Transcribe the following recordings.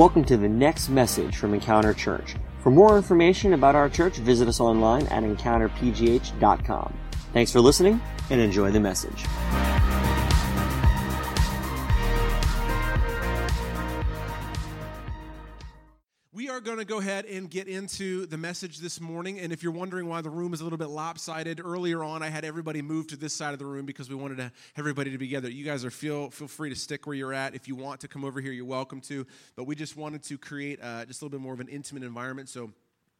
Welcome to the next message from Encounter Church. For more information about our church, visit us online at encounterpgh.com. Thanks for listening and enjoy the message. Are going to go ahead and get into the message this morning. And if you're wondering why the room is a little bit lopsided, earlier on I had everybody move to this side of the room because we wanted to everybody to be together. You guys are feel feel free to stick where you're at. If you want to come over here, you're welcome to. But we just wanted to create uh, just a little bit more of an intimate environment. So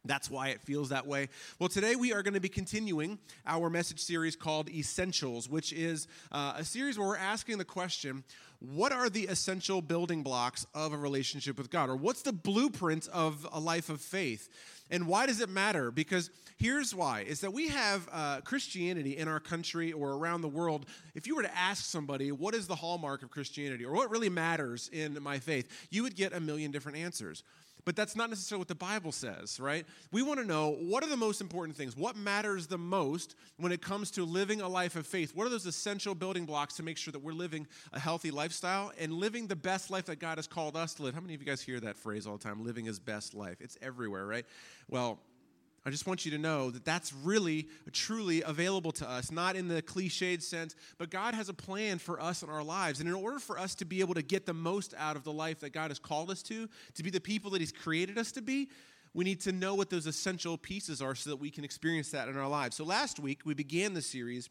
that's why it feels that way. Well, today we are going to be continuing our message series called Essentials, which is uh, a series where we're asking the question what are the essential building blocks of a relationship with God? Or what's the blueprint of a life of faith? And why does it matter? Because here's why is that we have uh, Christianity in our country or around the world. If you were to ask somebody, what is the hallmark of Christianity or what really matters in my faith, you would get a million different answers. But that's not necessarily what the Bible says, right? We want to know what are the most important things? What matters the most when it comes to living a life of faith? What are those essential building blocks to make sure that we're living a healthy lifestyle and living the best life that God has called us to live? How many of you guys hear that phrase all the time? Living his best life. It's everywhere, right? Well, I just want you to know that that's really, truly available to us, not in the cliched sense, but God has a plan for us in our lives. And in order for us to be able to get the most out of the life that God has called us to, to be the people that He's created us to be, we need to know what those essential pieces are so that we can experience that in our lives. So last week, we began the series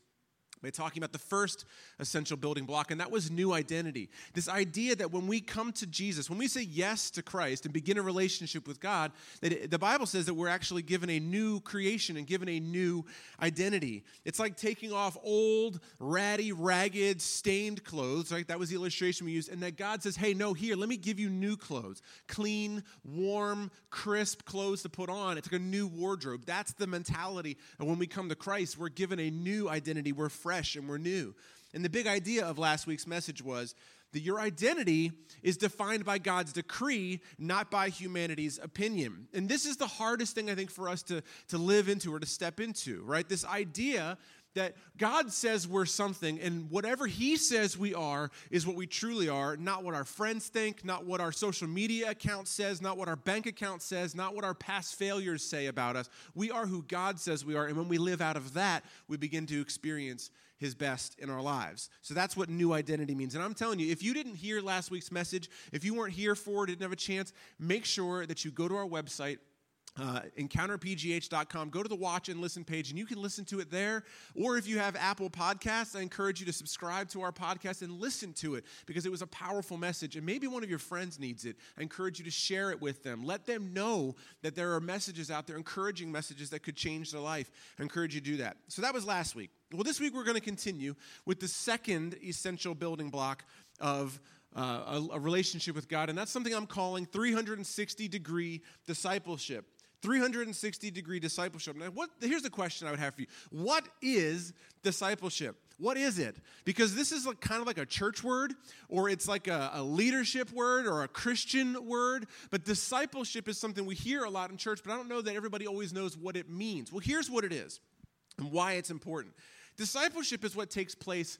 talking about the first essential building block, and that was new identity. This idea that when we come to Jesus, when we say yes to Christ and begin a relationship with God, that it, the Bible says that we're actually given a new creation and given a new identity. It's like taking off old, ratty, ragged, stained clothes, right? That was the illustration we used, and that God says, hey, no, here, let me give you new clothes. Clean, warm, crisp clothes to put on. It's like a new wardrobe. That's the mentality. And when we come to Christ, we're given a new identity. We're fresh and we're new. And the big idea of last week's message was that your identity is defined by God's decree, not by humanity's opinion. And this is the hardest thing, I think, for us to, to live into or to step into, right? This idea that God says we're something, and whatever He says we are is what we truly are, not what our friends think, not what our social media account says, not what our bank account says, not what our past failures say about us. We are who God says we are, and when we live out of that, we begin to experience His best in our lives. So that's what new identity means. And I'm telling you, if you didn't hear last week's message, if you weren't here for it, didn't have a chance, make sure that you go to our website uh, encounterpgh.com. Go to the watch and listen page, and you can listen to it there. Or if you have Apple Podcasts, I encourage you to subscribe to our podcast and listen to it because it was a powerful message. And maybe one of your friends needs it. I encourage you to share it with them. Let them know that there are messages out there, encouraging messages that could change their life. I encourage you to do that. So that was last week. Well, this week we're going to continue with the second essential building block of uh, a, a relationship with God, and that's something I'm calling 360 degree discipleship. 360 degree discipleship. Now, what, here's the question I would have for you What is discipleship? What is it? Because this is like, kind of like a church word, or it's like a, a, leadership word, or a Christian word. But discipleship is something we hear a lot in church, but I don't know that everybody always knows what it means. Well, here's what it is and why it's important. Discipleship is what takes place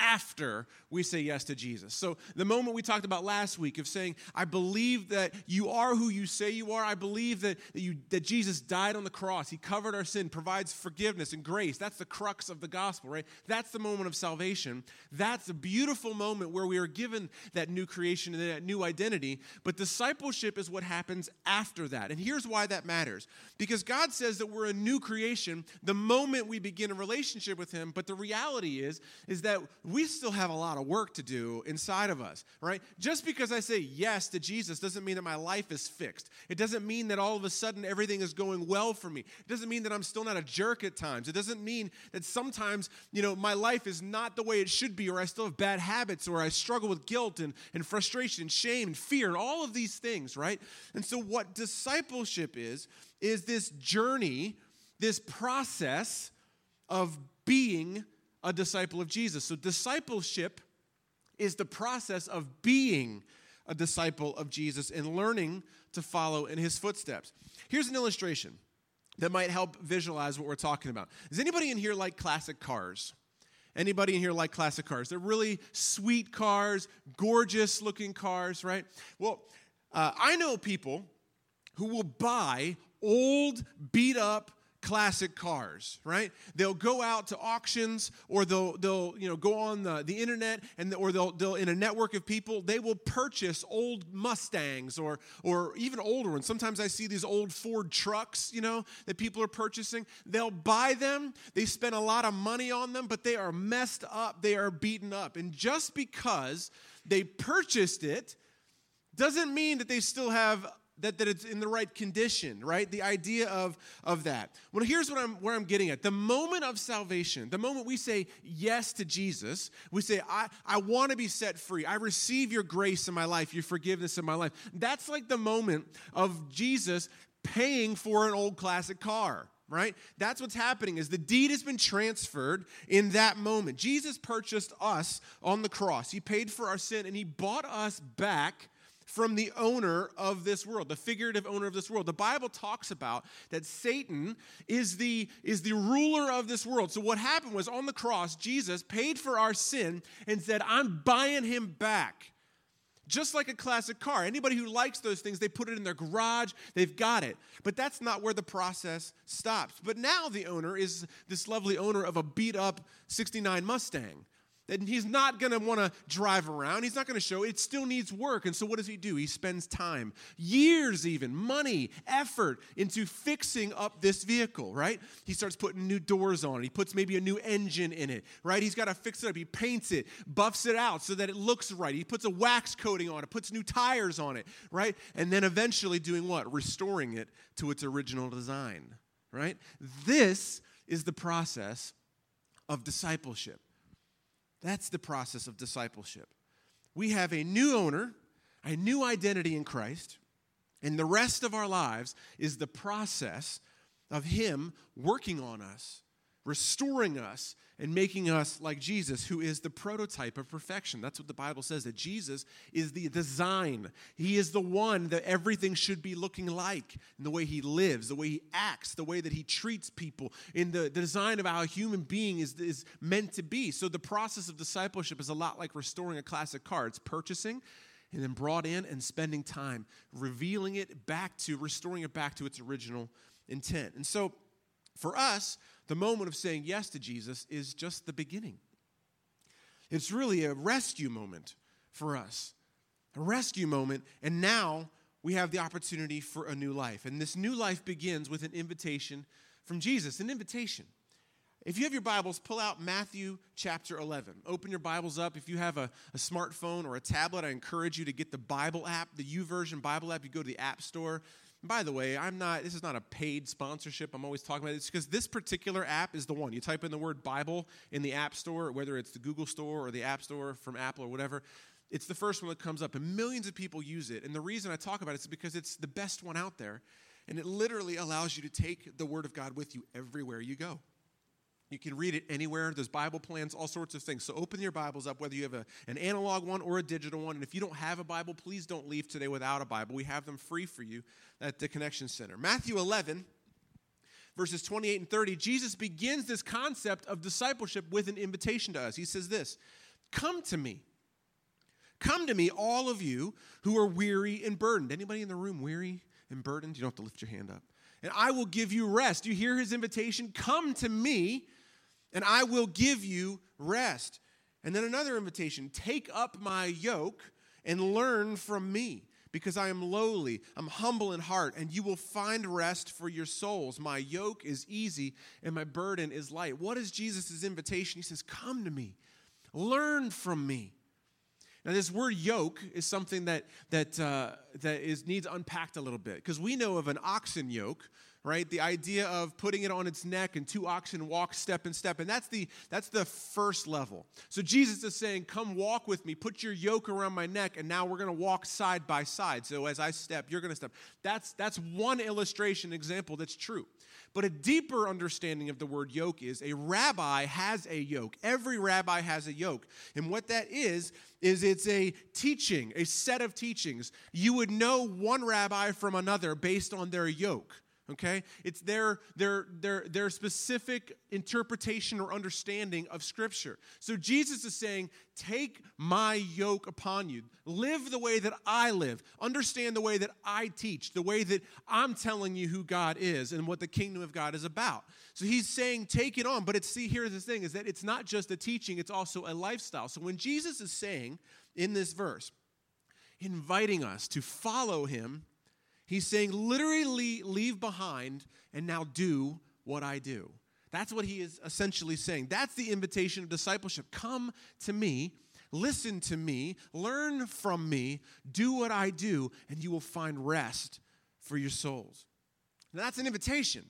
after we say yes to Jesus. So, the moment we talked about last week of saying, I believe that you are who you say you are, I believe that, that, you, that Jesus died on the cross, He covered our sin, provides forgiveness and grace. That's the crux of the gospel, right? That's the moment of salvation. That's a beautiful moment where we are given that new creation and that new identity. But discipleship is what happens after that. And here's why that matters because God says that we're a new creation the moment we begin a relationship with Him, but the reality is, is that we still have a lot of work to do inside of us, right? Just because I say yes to Jesus doesn't mean that my life is fixed. It doesn't mean that all of a sudden everything is going well for me. It doesn't mean that I'm still not a jerk at times. It doesn't mean that sometimes, you know, my life is not the way it should be, or I still have bad habits, or I struggle with guilt and, and frustration and shame and fear and all of these things, right? And so, what discipleship is, is this journey, this process of being a disciple of Jesus. So, discipleship is the process of being a disciple of Jesus and learning to follow in his footsteps. Here's an illustration that might help visualize what we're talking about. Does anybody in here like classic cars? Anybody in here like classic cars? They're really sweet cars, gorgeous looking cars, right? Well, Uh, I know people who will buy old, beat up, classic cars, right? They'll go out to auctions or they'll they'll you know go on the, the internet and or they'll they'll in a network of people they will purchase old Mustangs or or even older ones. Sometimes I see these old Ford trucks, you know, that people are purchasing. They'll buy them, they spend a lot of money on them, but they are messed up, they are beaten up. And just because they purchased it doesn't mean that they still have that, that it's in the right condition, right? The idea of, of that. Well, here's what I'm, where I'm getting at. The moment of salvation, the moment we say yes to Jesus, we say, I, I want to be set free. I receive your grace in my life, your forgiveness in my life. That's like the moment of Jesus paying for an old classic car right that's what's happening is the deed has been transferred in that moment jesus purchased us on the cross he paid for our sin and he bought us back from the owner of this world, the figurative owner of this world. The Bible talks about that Satan is the, is the ruler of this world. So, what happened was on the cross, Jesus paid for our sin and said, I'm buying him back. Just like a classic car. Anybody who likes those things, they put it in their garage, they've got it. But that's not where the process stops. But now the owner is this lovely owner of a beat up 69 Mustang and he's not going to want to drive around. He's not going to show. It still needs work. And so what does he do? He spends time, years even, money, effort into fixing up this vehicle, right? He starts putting new doors on it. He puts maybe a new engine in it, right? He's got to fix it up. He paints it, buffs it out so that it looks right. He puts a wax coating on it, puts new tires on it, right? And then eventually doing what? Restoring it to its original design, right? This is the process of discipleship. That's the process of discipleship. We have a new owner, a new identity in Christ, and the rest of our lives is the process of Him working on us, restoring us, and making us like Jesus, who is the prototype of perfection. That's what the Bible says that Jesus is the design. He is the one that everything should be looking like in the way he lives, the way he acts, the way that he treats people, in the, the design of how a human being is, is meant to be. So the process of discipleship is a lot like restoring a classic car. It's purchasing and then brought in and spending time revealing it back to, restoring it back to its original intent. And so for us, the moment of saying yes to Jesus is just the beginning. It's really a rescue moment for us, a rescue moment. And now we have the opportunity for a new life. And this new life begins with an invitation from Jesus, an invitation. If you have your Bibles, pull out Matthew chapter 11. Open your Bibles up. If you have a, a, smartphone or a tablet, I encourage you to get the Bible app, the YouVersion Bible app. You go to the App Store, by the way, I'm not, this is not a paid sponsorship. I'm always talking about this because this particular app is the one. You type in the word Bible in the App Store, whether it's the Google Store or the App Store from Apple or whatever, it's the first one that comes up, and millions of people use it. And the reason I talk about it is because it's the best one out there, and it literally allows you to take the Word of God with you everywhere you go. You can read it anywhere. There's Bible plans, all sorts of things. So open your Bibles up, whether you have a, an analog one or a digital one. And if you don't have a Bible, please don't leave today without a Bible. We have them free for you at the Connection Center. Matthew 11, verses 28 and 30, Jesus begins this concept of discipleship with an invitation to us. He says this Come to me. Come to me, all of you who are weary and burdened. Anybody in the room weary and burdened? You don't have to lift your hand up. And I will give you rest. You hear his invitation? Come to me and I will give you rest. And then another invitation take up my yoke and learn from me, because I am lowly, I'm humble in heart, and you will find rest for your souls. My yoke is easy and my burden is light. What is Jesus' invitation? He says, Come to me, learn from me. Now, this word yoke is something that, that, uh, that is, needs unpacked a little bit because we know of an oxen yoke, right? The idea of putting it on its neck and two oxen walk step in step. And that's the that's the first level. So Jesus is saying, "Come walk with me. Put your yoke around my neck and now we're going to walk side by side. So as I step, you're going to step." That's that's one illustration example that's true. But a deeper understanding of the word yoke is a rabbi has a yoke. Every rabbi has a yoke. And what that is, is it's a teaching, a set of teachings. You would know one rabbi from another based on their yoke okay? It's their their their their specific interpretation or understanding of scripture. So jesus is saying take my yoke upon you. Live the way that i live. Understand the way that i teach the way that i'm telling you who god is and what the kingdom of god is about. So he's saying take it on. But it's see here's the thing is that it's not just a teaching it's also a lifestyle. So when jesus is saying in this verse inviting us to follow him He's saying, literally leave behind and now do what I do. That's what he is essentially saying. That's the invitation of discipleship. Come to me, listen to me, learn from me, do what I do, and you will find rest for your souls. Now, that's an invitation,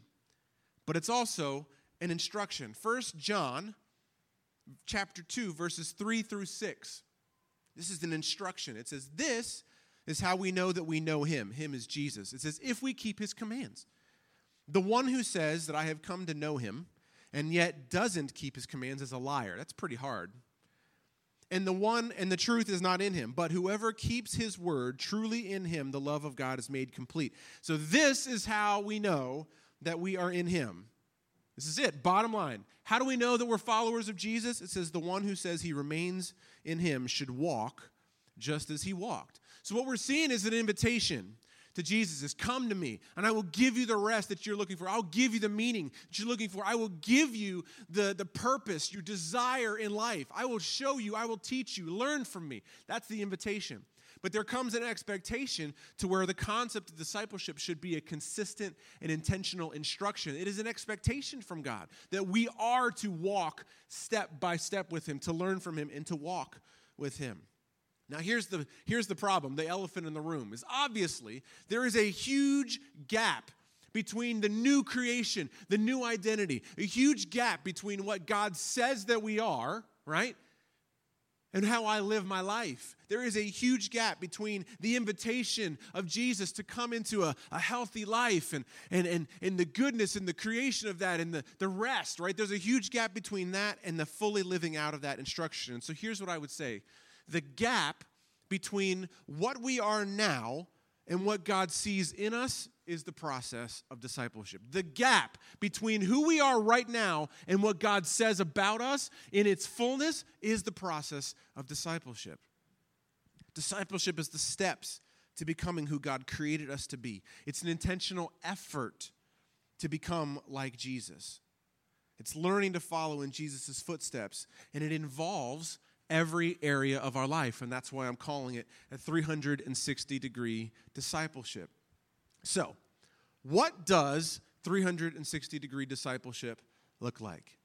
but it's also an instruction. First John chapter 2 verses 3 through 6. This is an instruction. It says, "This is how we know that we know him. Him is Jesus. It says, if we keep his commands. The one who says that I have come to know him and yet doesn't keep his commands is a liar. That's pretty hard. And the one and the truth is not in him, but whoever keeps his word, truly in him, the love of God is made complete. So, this is how we know that we are in him. This is it, bottom line. How do we know that we're followers of Jesus? It says, the one who says he remains in him should walk just as he walked. So, what we're seeing is an invitation to Jesus is come to me and I will give you the rest that you're looking for. I'll give you the meaning that you're looking for. I will give you the, the purpose, your desire in life. I will show you, I will teach you, learn from me. That's the invitation. But there comes an expectation to where the concept of discipleship should be a consistent and intentional instruction. It is an expectation from God that we are to walk step by step with Him, to learn from Him, and to walk with Him. Now, here's the, here's the problem the elephant in the room is obviously there is a huge gap between the new creation, the new identity, a huge gap between what God says that we are, right? And how I live my life. There is a huge gap between the invitation of Jesus to come into a, a healthy life and, and, and, and the goodness and the creation of that and the, the rest, right? There's a huge gap between that and the fully living out of that instruction. And so here's what I would say the gap between what we are now and what God sees in us is the process of discipleship. The gap between who we are right now and what God says about us in its fullness is the process of discipleship. Discipleship is the steps to becoming who God created us to be, it's an intentional effort to become like Jesus. It's learning to follow in Jesus' footsteps, and it involves every area of our life. And that's why I'm calling it a 360 degree discipleship. So, what does 360 degree discipleship look like?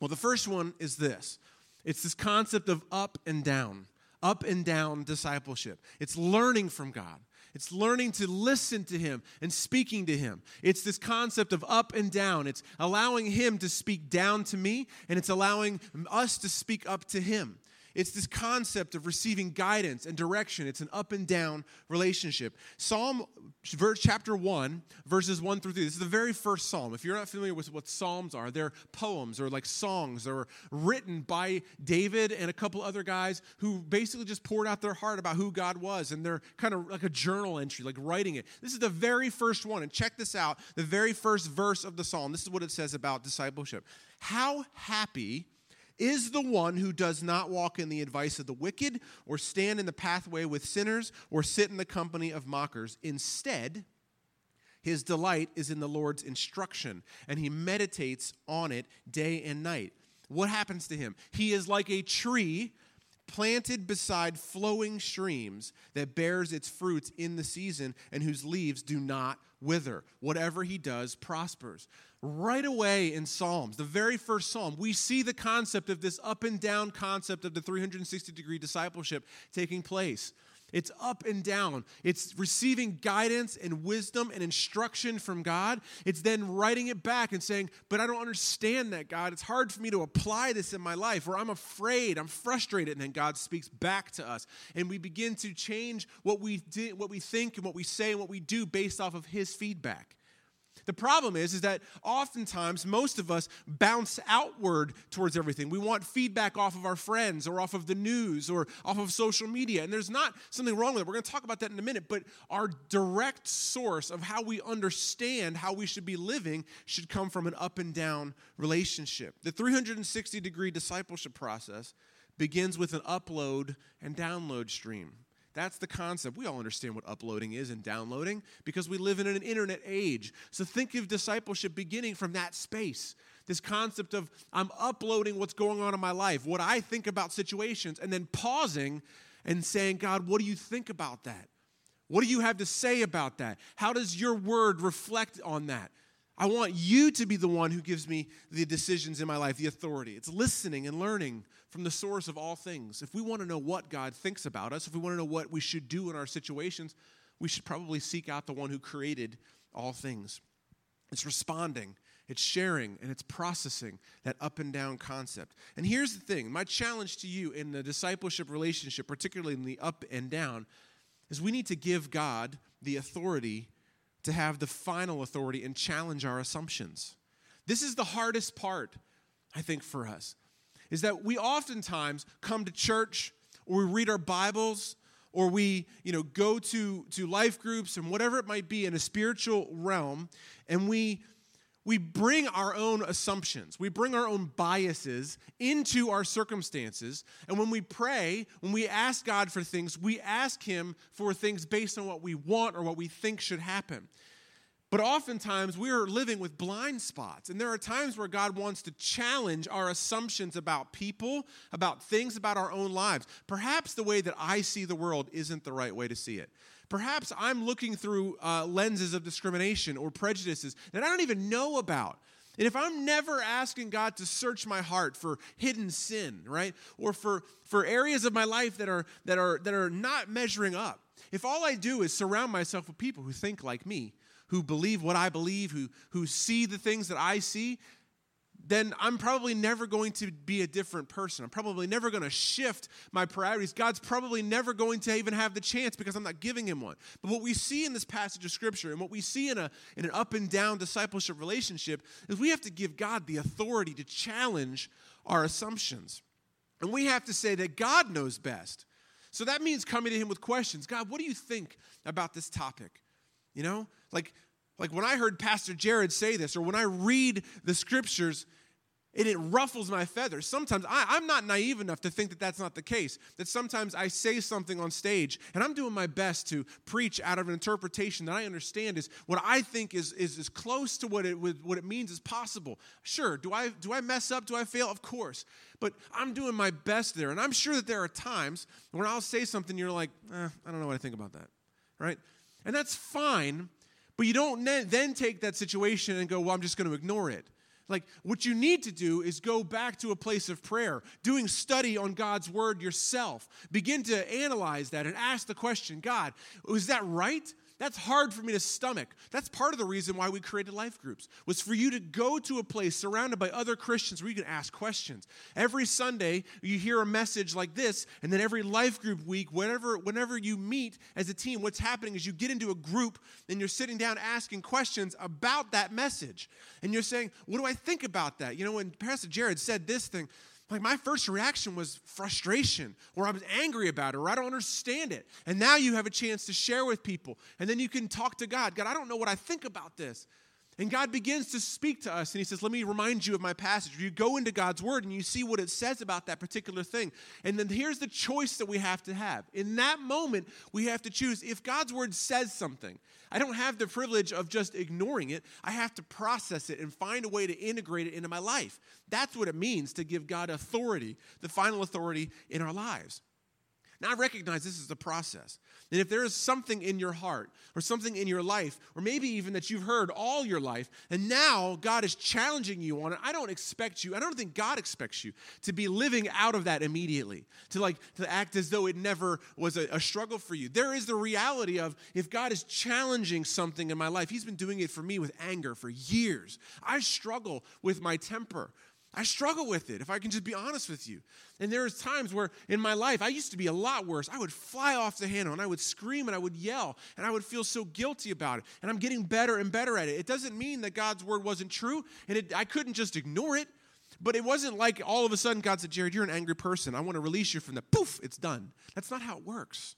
Well, the first one is this it's this concept of up and down, up and down discipleship. It's learning from God. It's learning to listen to Him and speaking to Him. It's this concept of up and down. It's allowing Him to speak down to me, and it's allowing us to speak up to Him. It's this concept of receiving guidance and direction. It's an up and down relationship. Psalm verse, chapter 1, verses 1 through 3. This is the very first psalm. If you're not familiar with what psalms are, they're poems or like songs that were written by David and a couple other guys who basically just poured out their heart about who God was. And they're kind of like a journal entry, like writing it. This is the very first one. And check this out the very first verse of the psalm. This is what it says about discipleship. How happy is the one who does not walk in the advice of the wicked, or stand in the pathway with sinners, or sit in the company of mockers. Instead, his delight is in the Lord's instruction, and he meditates on it day and night. What happens to him? He is like a tree planted beside flowing streams that bears its fruits in the season and whose leaves do not wither. Whatever he does prospers. Right away in Psalms, the very first psalm, we see the concept of this up and down concept of the 360 degree discipleship taking place. It's up and down. It's receiving guidance and wisdom and instruction from God. It's then writing it back and saying, But I don't understand that, God. It's hard for me to apply this in my life, or I'm afraid, I'm frustrated. And then God speaks back to us. And we begin to change what we, did, what we think and what we say and what we do based off of His feedback. The problem is, is that oftentimes most of us bounce outward towards everything. We want feedback off of our friends or off of the news or off of social media. And there's not something wrong with it. We're going to talk about that in a minute. But our direct source of how we understand how we should be living should come from an up and down relationship. The 360 degree discipleship process begins with an upload and download stream. That's the concept. We all understand what uploading is and downloading because we live in an internet age. So think of discipleship beginning from that space. This concept of I'm uploading what's going on in my life, what I think about situations, and then pausing and saying, God, what do you think about that? What do you have to say about that? How does your word reflect on that? I want you to be the one who gives me the decisions in my life, the authority. It's listening and learning from the source of all things. If we want to know what God thinks about us, if we want to know what we should do in our situations, we should probably seek out the one who created all things. It's responding, it's sharing, and it's processing that up and down concept. And here's the thing my challenge to you in the discipleship relationship, particularly in the up and down, is we need to give God the authority to have the final authority and challenge our assumptions. This is the hardest part, I think, for us, is that we oftentimes come to church or we read our Bibles or we you know go to to life groups and whatever it might be in a spiritual realm and we we bring our own assumptions, we bring our own biases into our circumstances. And when we pray, when we ask God for things, we ask Him for things based on what we want or what we think should happen. But oftentimes we are living with blind spots. And there are times where God wants to challenge our assumptions about people, about things, about our own lives. Perhaps the way that I see the world isn't the right way to see it. Perhaps I'm looking through uh, lenses of discrimination or prejudices that I don't even know about. And if I'm never asking God to search my heart for hidden sin, right? Or for, for areas of my life that are, that, are, that are not measuring up, if all I do is surround myself with people who think like me, who believe what I believe, who, who see the things that I see, then I'm probably never going to be a different person. I'm probably never going to shift my priorities. God's probably never going to even have the chance because I'm not giving him one. But what we see in this passage of scripture and what we see in, a, in an up and down discipleship relationship is we have to give God the authority to challenge our assumptions. And we have to say that God knows best. So that means coming to him with questions. God, what do you think about this topic? You know, like like when I heard Pastor Jared say this, or when I read the scriptures, and it ruffles my feathers. Sometimes I, am not naive enough to think that that's not the case. That sometimes I say something on stage and I'm doing my best to preach out of an interpretation that I understand is what I think is, is as close to what it, what it means as possible. Sure, do I, do I mess up? Do I fail? Of course. But I'm doing my best there. And I'm sure that there are times when I'll say something you're like, eh, I don't know what I think about that. Right? And that's fine. But you don't then take that situation and go, well, I'm just going to ignore it. Like, what you need to do is go back to a place of prayer, doing study on God's word yourself. Begin to analyze that and ask the question God, is that right? That's hard for me to stomach. That's part of the reason why we created life groups, was for you to go to a place surrounded by other Christians where you can ask questions. Every Sunday, you hear a message like this, and then every life group week, whenever, whenever you meet as a team, what's happening is you get into a group and you're sitting down asking questions about that message. And you're saying, What do I think about that? You know, when Pastor Jared said this thing, like my first reaction was frustration, or I was angry about it, or I don't understand it. And now you have a chance to share with people. And then you can talk to God. God, I don't know what I think about this. And God begins to speak to us, and He says, Let me remind you of my passage. You go into God's Word and you see what it says about that particular thing. And then here's the choice that we have to have. In that moment, we have to choose if God's Word says something. I don't have the privilege of just ignoring it, I have to process it and find a way to integrate it into my life. That's what it means to give God authority, the final authority in our lives. Now, I recognize this is the process. And if there is something in your heart or something in your life, or maybe even that you've heard all your life, and now God is challenging you on it, I don't expect you, I don't think God expects you to be living out of that immediately, to like to act as though it never was a, a struggle for you. There is the reality of if God is challenging something in my life, He's been doing it for me with anger for years. I struggle with my temper. I struggle with it, if I can just be honest with you. And there there's times where in my life, I used to be a lot worse. I would fly off the handle and I would scream and I would yell and I would feel so guilty about it. And I'm getting better and better at it. It doesn't mean that God's word wasn't true and it, I couldn't just ignore it. But it wasn't like all of a sudden God said, Jared, you're an angry person. I want to release you from that. Poof, it's done. That's not how it works.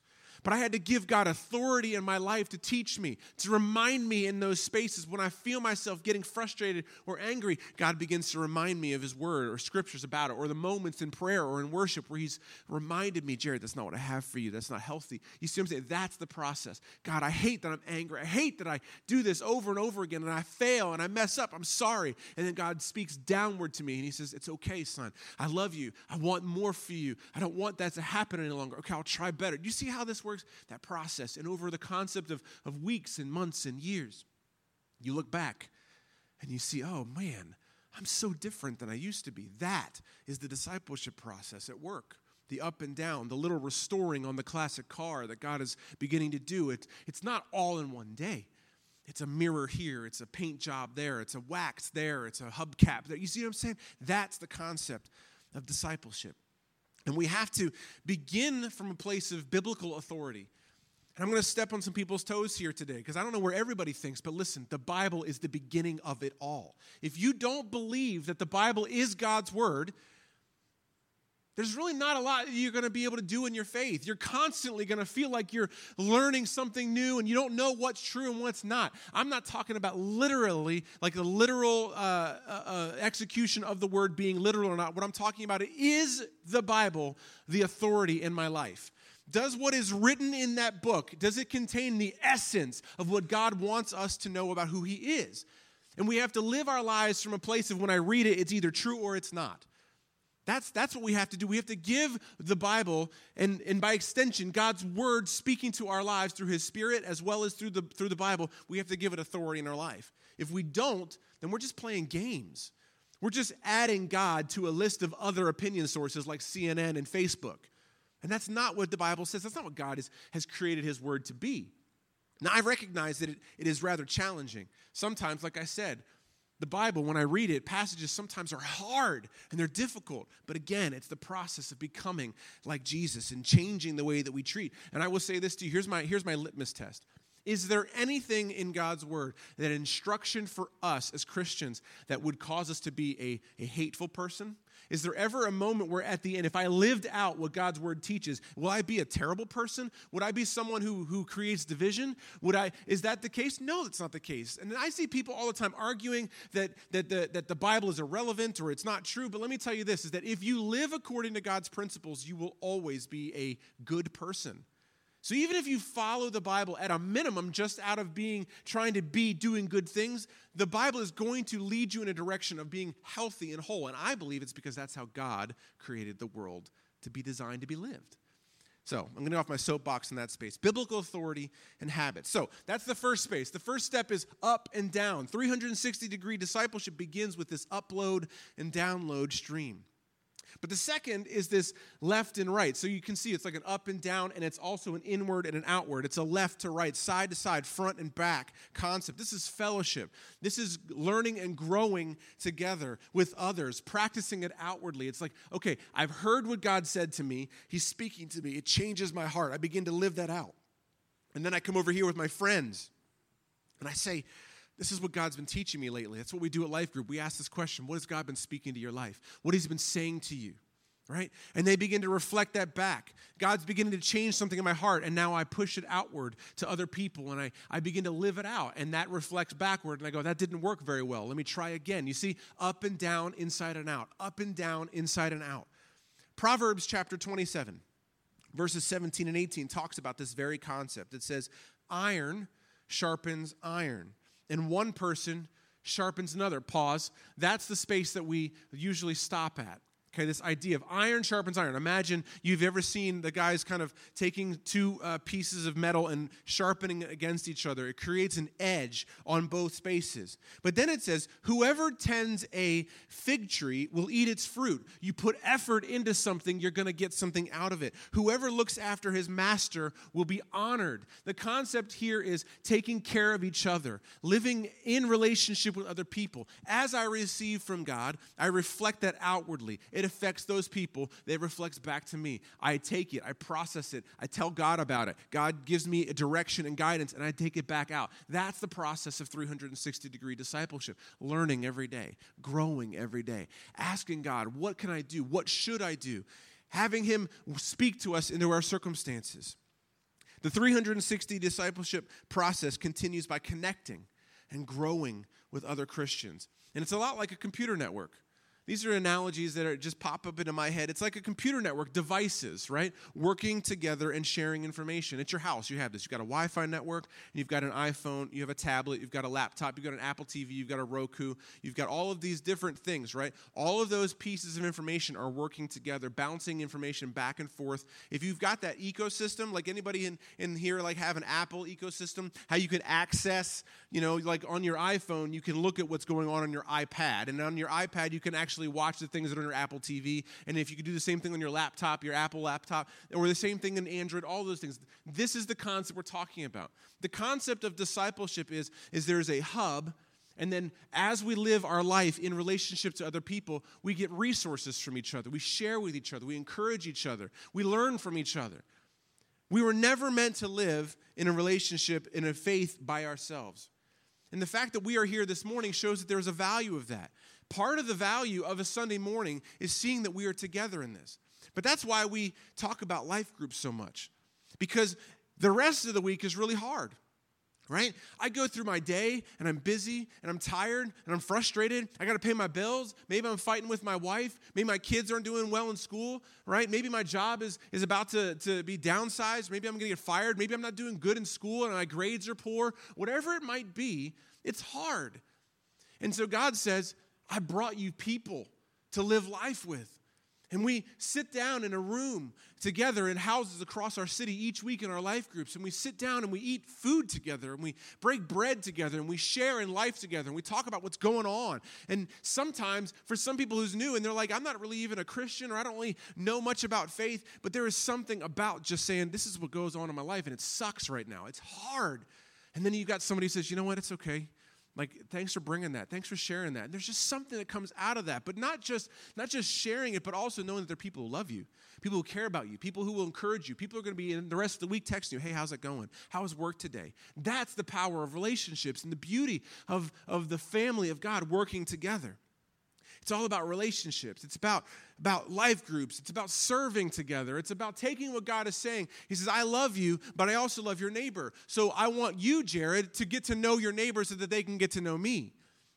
But I had to give God authority in my life to teach me, to remind me in those spaces when I feel myself getting frustrated or angry. God begins to remind me of His word or scriptures about it, or the moments in prayer or in worship where He's reminded me, Jared, that's not what I have for you. That's not healthy. You see what I'm saying? That's the process. God, I hate that I'm angry. I hate that I do this over and over again and I fail and I mess up. I'm sorry. And then God speaks downward to me and He says, It's okay, son. I love you. I want more for you. I don't want that to happen any longer. Okay, I'll try better. Do you see how this works? That process, and over the concept of, of weeks and months and years, you look back and you see, oh man, I'm so different than I used to be. That is the discipleship process at work. The up and down, the little restoring on the classic car that God is beginning to do. It, it's not all in one day. It's a mirror here, it's a paint job there, it's a wax there, it's a hubcap there. You see what I'm saying? That's the concept of discipleship. And we have to begin from a place of biblical authority. And I'm going to step on some people's toes here today because I don't know where everybody thinks, but listen, the Bible is the beginning of it all. If you don't believe that the Bible is God's word, there's really not a lot you're going to be able to do in your faith. You're constantly going to feel like you're learning something new and you don't know what's true and what's not. I'm not talking about literally, like the literal uh, uh, uh, execution of the word being literal or not. What I'm talking about is the Bible the authority in my life? Does what is written in that book, does it contain the essence of what God wants us to know about who he is? And we have to live our lives from a place of when I read it, it's either true or it's not. That's, that's what we have to do. We have to give the Bible, and, and by extension, God's word speaking to our lives through his spirit as well as through the, through the Bible, we have to give it authority in our life. If we don't, then we're just playing games. We're just adding God to a list of other opinion sources like CNN and Facebook. And that's not what the Bible says. That's not what God is, has created his word to be. Now, I recognize that it, it is rather challenging. Sometimes, like I said, the Bible, when I read it, passages sometimes are hard and they're difficult. But again, it's the process of becoming like Jesus and changing the way that we treat. And I will say this to you here's my, here's my litmus test. Is there anything in God's word, that instruction for us as Christians, that would cause us to be a, a hateful person, is there ever a moment where at the end, if I lived out what God's word teaches, will I be a terrible person? Would I be someone who, who creates division? Would I, is that the case? No, that's not the case. And I see people all the time arguing that, that, the, that the Bible is irrelevant or it's not true. But let me tell you this is that if you live according to God's principles, you will always be a good person. So even if you follow the Bible at a minimum, just out of being trying to be doing good things, the Bible is going to lead you in a direction of being healthy and whole. And I believe it's because that's how God created the world to be designed to be lived. So I'm going to off my soapbox in that space. Biblical authority and habits. So that's the first space. The first step is up and down. 360 degree discipleship begins with this upload and download stream. But the second is this left and right. So you can see it's like an up and down, and it's also an inward and an outward. It's a left to right, side to side, front and back concept. This is fellowship. This is learning and growing together with others, practicing it outwardly. It's like, okay, I've heard what God said to me, He's speaking to me. It changes my heart. I begin to live that out. And then I come over here with my friends, and I say, this is what God's been teaching me lately. That's what we do at Life Group. We ask this question What has God been speaking to your life? What has He been saying to you? Right? And they begin to reflect that back. God's beginning to change something in my heart, and now I push it outward to other people, and I, I begin to live it out, and that reflects backward, and I go, that didn't work very well. Let me try again. You see, up and down, inside and out, up and down, inside and out. Proverbs chapter 27, verses 17 and 18 talks about this very concept. It says, Iron sharpens iron and one person sharpens another. Pause. That's the space that we usually stop at. Okay, this idea of iron sharpens iron. Imagine you've ever seen the guys kind of taking two uh, pieces of metal and sharpening it against each other. It creates an edge on both spaces. But then it says, Whoever tends a fig tree will eat its fruit. You put effort into something, you're going to get something out of it. Whoever looks after his master will be honored. The concept here is taking care of each other, living in relationship with other people. As I receive from God, I reflect that outwardly it affects those people, it reflects back to me. I take it, I process it, I tell God about it. God gives me a direction and guidance, and I take it back out. That's the process of 360 degree discipleship learning every day, growing every day, asking God, what can I do? What should I do? Having Him speak to us into our circumstances. The 360 discipleship process continues by connecting and growing with other Christians. And it's a lot like a computer network. These are analogies that are, just pop up into my head. It's like a computer network, devices, right? Working together and sharing information. At your house, you have this. You've got a Wi Fi network, and you've got an iPhone, you have a tablet, you've got a laptop, you've got an Apple TV, you've got a Roku, you've got all of these different things, right? All of those pieces of information are working together, bouncing information back and forth. If you've got that ecosystem, like anybody in, in here like have an Apple ecosystem, how you could access, you know, like on your iPhone, you can look at what's going on on your iPad. And on your iPad, you can actually actually watch the things that are on your Apple TV. And if you could do the same thing on your laptop, your Apple laptop, or the same thing in Android, all those things. This is the concept we're talking about. The concept of discipleship is, is there's a hub and then as we live our life in relationship to other people, we get resources from each other. We share with each other. We encourage each other. We learn from each other. We were never meant to live in a relationship, in a faith by ourselves. And the fact that we are here this morning shows that there's a value of that. Part of the value of a Sunday morning is seeing that we are together in this. But that's why we talk about life groups so much, because the rest of the week is really hard, right? I go through my day and I'm busy and I'm tired and I'm frustrated. I got to pay my bills. Maybe I'm fighting with my wife. Maybe my kids aren't doing well in school, right? Maybe my job is, is about to, to be downsized. Maybe I'm going to get fired. Maybe I'm not doing good in school and my grades are poor. Whatever it might be, it's hard. And so God says, I brought you people to live life with. And we sit down in a room together in houses across our city each week in our life groups. And we sit down and we eat food together and we break bread together and we share in life together and we talk about what's going on. And sometimes, for some people who's new and they're like, I'm not really even a Christian or I don't really know much about faith, but there is something about just saying, This is what goes on in my life and it sucks right now. It's hard. And then you've got somebody who says, You know what? It's okay. Like, thanks for bringing that. Thanks for sharing that. And there's just something that comes out of that. But not just not just sharing it, but also knowing that there are people who love you, people who care about you, people who will encourage you. People are going to be in the rest of the week texting you, hey, how's it going? How was work today? That's the power of relationships and the beauty of, of the family of God working together. It's all about relationships. It's about, about life groups. It's about serving together. It's about taking what God is saying. He says, I love you, but I also love your neighbor. So I want you, Jared, to get to know your neighbor so that they can get to know me.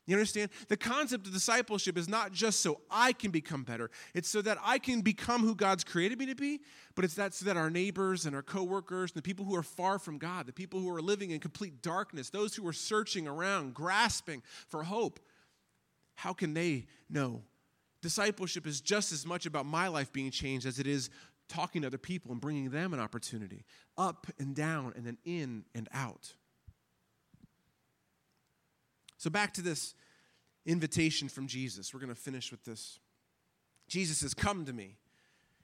You understand? The concept of discipleship is not just so I can become better. It's so that I can become who God's created me to be, but it's that so that our neighbors and our coworkers and the people who are far from God, the people who are living in complete darkness, those who are searching around, grasping for hope, how can they know? Discipleship is just as much about my life being changed as it is talking to other people and bringing them an opportunity up and down and then in and out. So, back to this invitation from Jesus. We're going to finish with this. Jesus says, Come to me.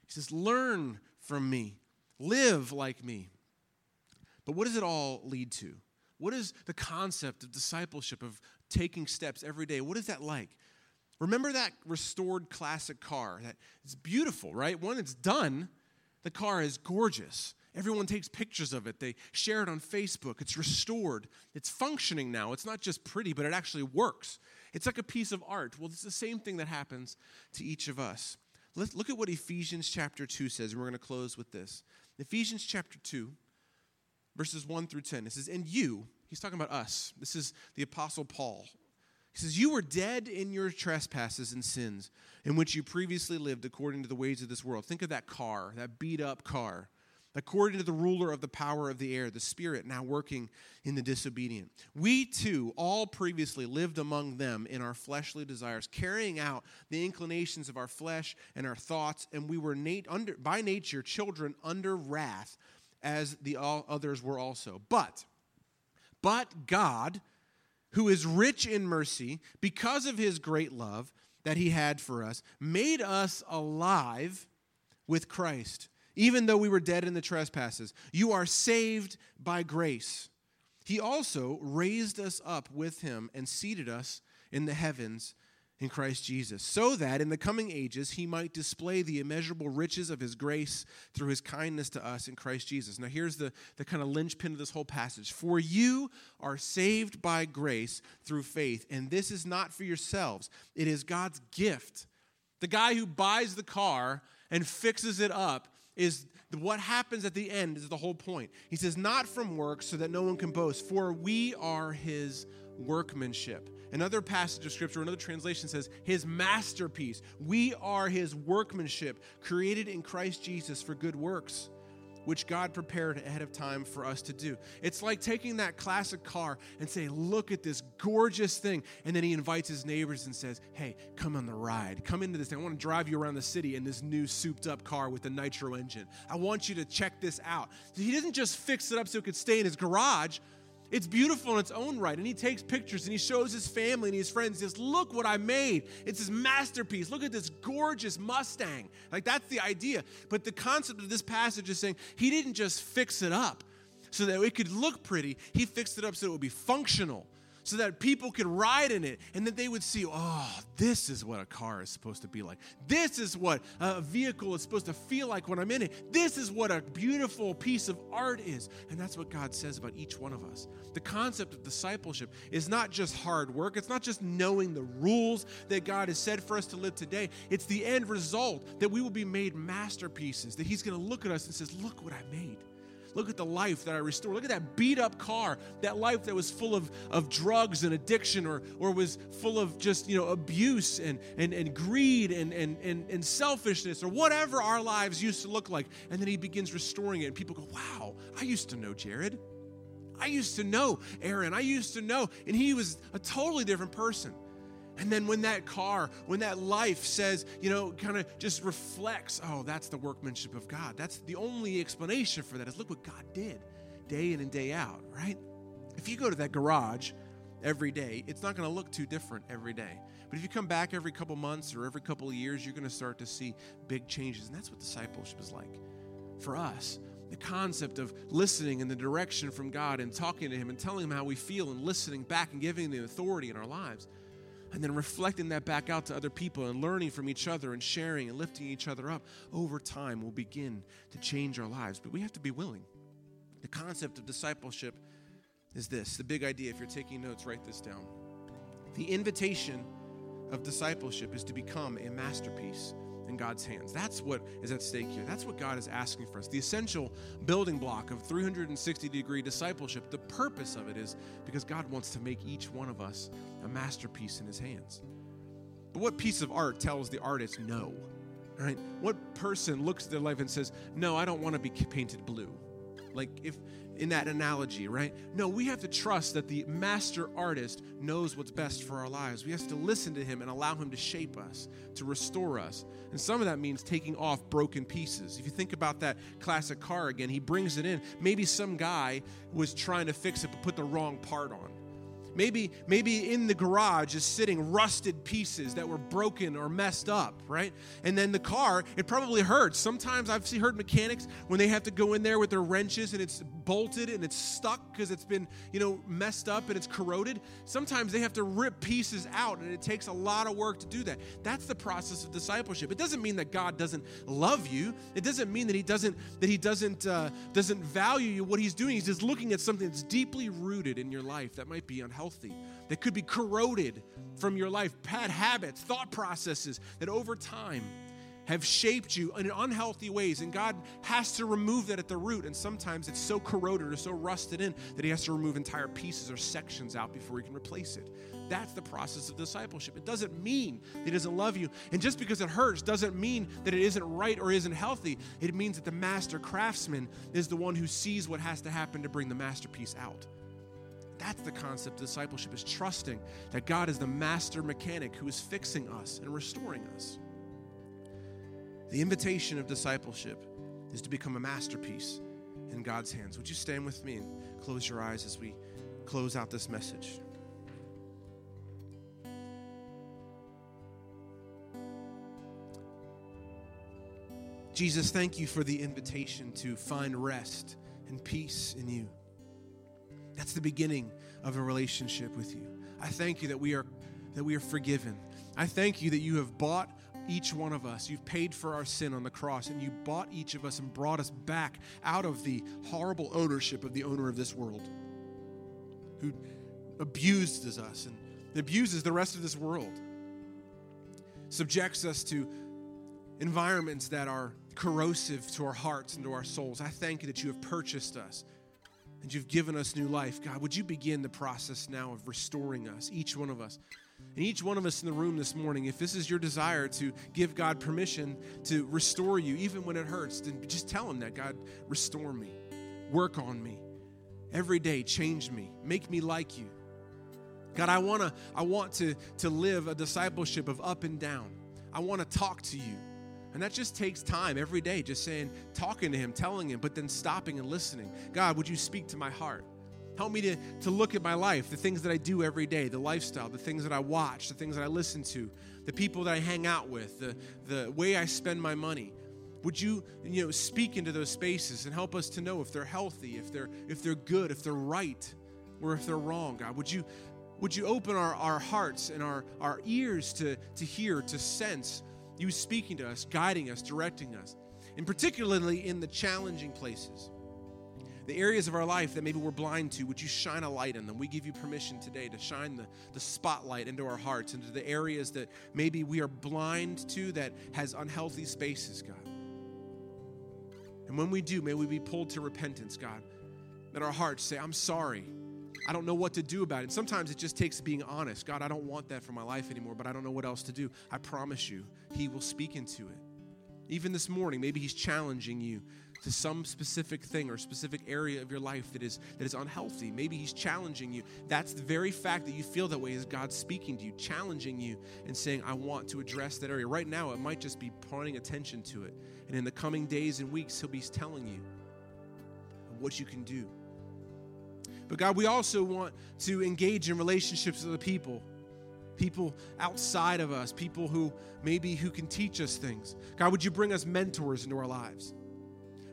He says, Learn from me, live like me. But what does it all lead to? What is the concept of discipleship, of taking steps every day? What is that like? Remember that restored classic car? That it's beautiful, right? When it's done, the car is gorgeous. Everyone takes pictures of it. They share it on Facebook. It's restored. It's functioning now. It's not just pretty, but it actually works. It's like a piece of art. Well, it's the same thing that happens to each of us. Let's look at what Ephesians chapter 2 says, and we're going to close with this. Ephesians chapter 2, verses 1 through 10. It says, And you, he's talking about us. This is the Apostle Paul. He says, You were dead in your trespasses and sins in which you previously lived according to the ways of this world. Think of that car, that beat up car. according to the ruler of the power of the air, the Spirit now working in the disobedient. We too all previously lived among them in our fleshly desires, carrying out the inclinations of our flesh and our thoughts, and we were nat- under, by nature children under wrath, as the all others were also. But, but God, who is rich in mercy, because of his great love that he had for us, made us alive with Christ even though we were dead in the trespasses. You are saved by grace. He also raised us up with him and seated us in the heavens in Christ Jesus, so that in the coming ages he might display the immeasurable riches of his grace through his kindness to us in Christ Jesus. Now, here's the, the kind of linchpin of this whole passage. For you are saved by grace through faith, and this is not for yourselves, it is God's gift. The guy who buys the car and fixes it up is what happens at the end is the whole point. He says, Not from works, so that no one can boast, for we are his workmanship. Another passage of scripture, another translation says, His masterpiece. We are his workmanship, created in Christ Jesus for good works which God prepared ahead of time for us to do. It's like taking that classic car and say, Look at this gorgeous thing. And then he invites his neighbors and says, Hey, come on the ride. Come into this thing. I want to drive you around the city in this new souped up car with the nitro engine. I want you to check this out. He doesn't just fix it up so it could stay in his garage. It's beautiful in its own right. And he takes pictures and he shows his family and his friends, he says, Look what I made. It's his masterpiece. Look at this gorgeous Mustang. Like, that's the idea. But the concept of this passage is saying he didn't just fix it up so that it could look pretty, he fixed it up so it would be functional so that people could ride in it and that they would see, oh, this is what a car is supposed to be like. This is what a vehicle is supposed to feel like when I'm in it. This is what a beautiful piece of art is. And that's what God says about each one of us. The concept of discipleship is not just hard work, it's not just knowing the rules that God has said for us to live today. It's the end result that we will be made masterpieces, that He's going to look at us and says, Look what I made. Look at the life that I restored. Look at that beat up car, that life that was full of, of drugs and addiction or, or was full of just, you know, abuse and, and, and greed and, and, and, and selfishness or whatever our lives used to look like. And then he begins restoring it. And people go, wow, I used to know Jared. I used to know Aaron. I used to know. And he was a totally different person. And then when that car, when that life says, you know, kind of just reflects, oh, that's the workmanship of God. That's the only explanation for that is look what God did day in and day out, right? If you go to that garage every day, it's not going to look too different every day. But if you come back every couple months or every couple of years, you're going to start to see big changes. And that's what discipleship is like for us the concept of listening in the direction from God and talking to Him and telling Him how we feel and listening back and giving the authority in our lives and then reflecting that back out to other people and learning from each other and sharing and lifting each other up over time will begin to change our lives. But we have to be willing. The concept of discipleship is this the big idea, if you're taking notes, write this down. The invitation of discipleship is to become a masterpiece in God's hands. That's what is at stake here. That's what God is asking for us. The essential building block of 360 degree discipleship, the purpose of it is because God wants to make each one of us a masterpiece in his hands. But what piece of art tells the artist no? Right? What person looks at their life and says, "No, I don't want to be painted blue." Like if in that analogy, right? No, we have to trust that the master artist knows what's best for our lives. We have to listen to him and allow him to shape us, to restore us. And some of that means taking off broken pieces. If you think about that classic car again, he brings it in. Maybe some guy was trying to fix it but put the wrong part on. Maybe, maybe in the garage is sitting rusted pieces that were broken or messed up, right? And then the car, it probably hurts. Sometimes I've heard mechanics when they have to go in there with their wrenches and it's bolted and it's stuck because it's been, you know, messed up and it's corroded. Sometimes they have to rip pieces out and it takes a lot of work to do that. That's the process of discipleship. It doesn't mean that God doesn't love you. It doesn't mean that he doesn't that he doesn't uh, doesn't value you. What he's doing, he's just looking at something that's deeply rooted in your life that might be unhealthy, that could be corroded from your life, bad habits, thought processes that over time have shaped you in unhealthy ways, and God has to remove that at the root. And sometimes it's so corroded or so rusted in that He has to remove entire pieces or sections out before He can replace it. That's the process of discipleship. It doesn't mean that He doesn't love you. And just because it hurts doesn't mean that it isn't right or isn't healthy. It means that the master craftsman is the one who sees what has to happen to bring the masterpiece out. That's the concept of discipleship is trusting that God is the master mechanic who is fixing us and restoring us. The invitation of discipleship is to become a masterpiece in God's hands. Would you stand with me and close your eyes as we close out this message? Jesus, thank you for the invitation to find rest and peace in you. That's the beginning of a relationship with you. I thank you that we are that we are forgiven. I thank you that you have bought each one of us. You've paid for our sin on the cross, and you bought each of us and brought us back out of the horrible ownership of the owner of this world who abuses us and abuses the rest of this world, subjects us to environments that are corrosive to our hearts and to our souls. I thank you that you have purchased us and you've given us new life. God, would you begin the process now of restoring us, each one of us? And each one of us in the room this morning, if this is your desire to give God permission to restore you, even when it hurts, then just tell Him that God, restore me, work on me. Every day, change me, make me like you. God, I wanna, I want to, to live a discipleship of up and down. I want to talk to you. And that just takes time every day, just saying, talking to Him, telling Him, but then stopping and listening. God, would you speak to my heart? Help me to, to look at my life, the things that I do every day, the lifestyle, the things that I watch, the things that I listen to, the people that I hang out with, the, the way I spend my money. Would you, you know, speak into those spaces and help us to know if they're healthy, if they're if they're good, if they're right, or if they're wrong, God? Would you would you open our, our hearts and our, our ears to, to hear, to sense you speaking to us, guiding us, directing us, and particularly in the challenging places. The areas of our life that maybe we're blind to, would you shine a light in them? We give you permission today to shine the, the spotlight into our hearts, into the areas that maybe we are blind to that has unhealthy spaces, God. And when we do, may we be pulled to repentance, God. That our hearts say, I'm sorry. I don't know what to do about it. Sometimes it just takes being honest. God, I don't want that for my life anymore, but I don't know what else to do. I promise you, He will speak into it. Even this morning, maybe He's challenging you to some specific thing or specific area of your life that is that is unhealthy. Maybe he's challenging you. That's the very fact that you feel that way is God speaking to you, challenging you and saying, "I want to address that area." Right now, it might just be pointing attention to it. And in the coming days and weeks, he'll be telling you what you can do. But God, we also want to engage in relationships with the people. People outside of us, people who maybe who can teach us things. God, would you bring us mentors into our lives?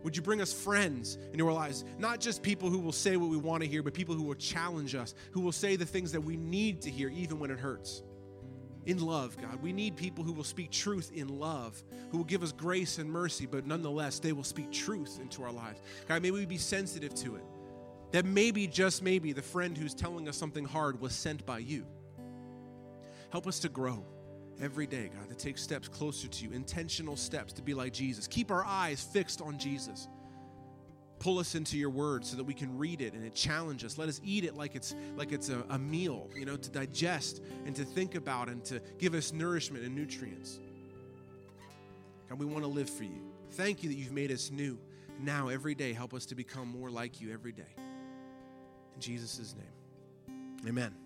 Would you bring us friends into our lives? Not just people who will say what we want to hear, but people who will challenge us, who will say the things that we need to hear, even when it hurts. In love, God. We need people who will speak truth in love, who will give us grace and mercy, but nonetheless, they will speak truth into our lives. God, may we be sensitive to it. That maybe, just maybe, the friend who's telling us something hard was sent by you. Help us to grow every day, God, to take steps closer to you, intentional steps to be like Jesus. Keep our eyes fixed on Jesus. Pull us into your word so that we can read it and it challenge us. Let us eat it like it's like it's a, a meal, you know, to digest and to think about and to give us nourishment and nutrients. God, we want to live for you. Thank you that you've made us new. Now, every day, help us to become more like you every day. In Jesus' name. Amen. Amen.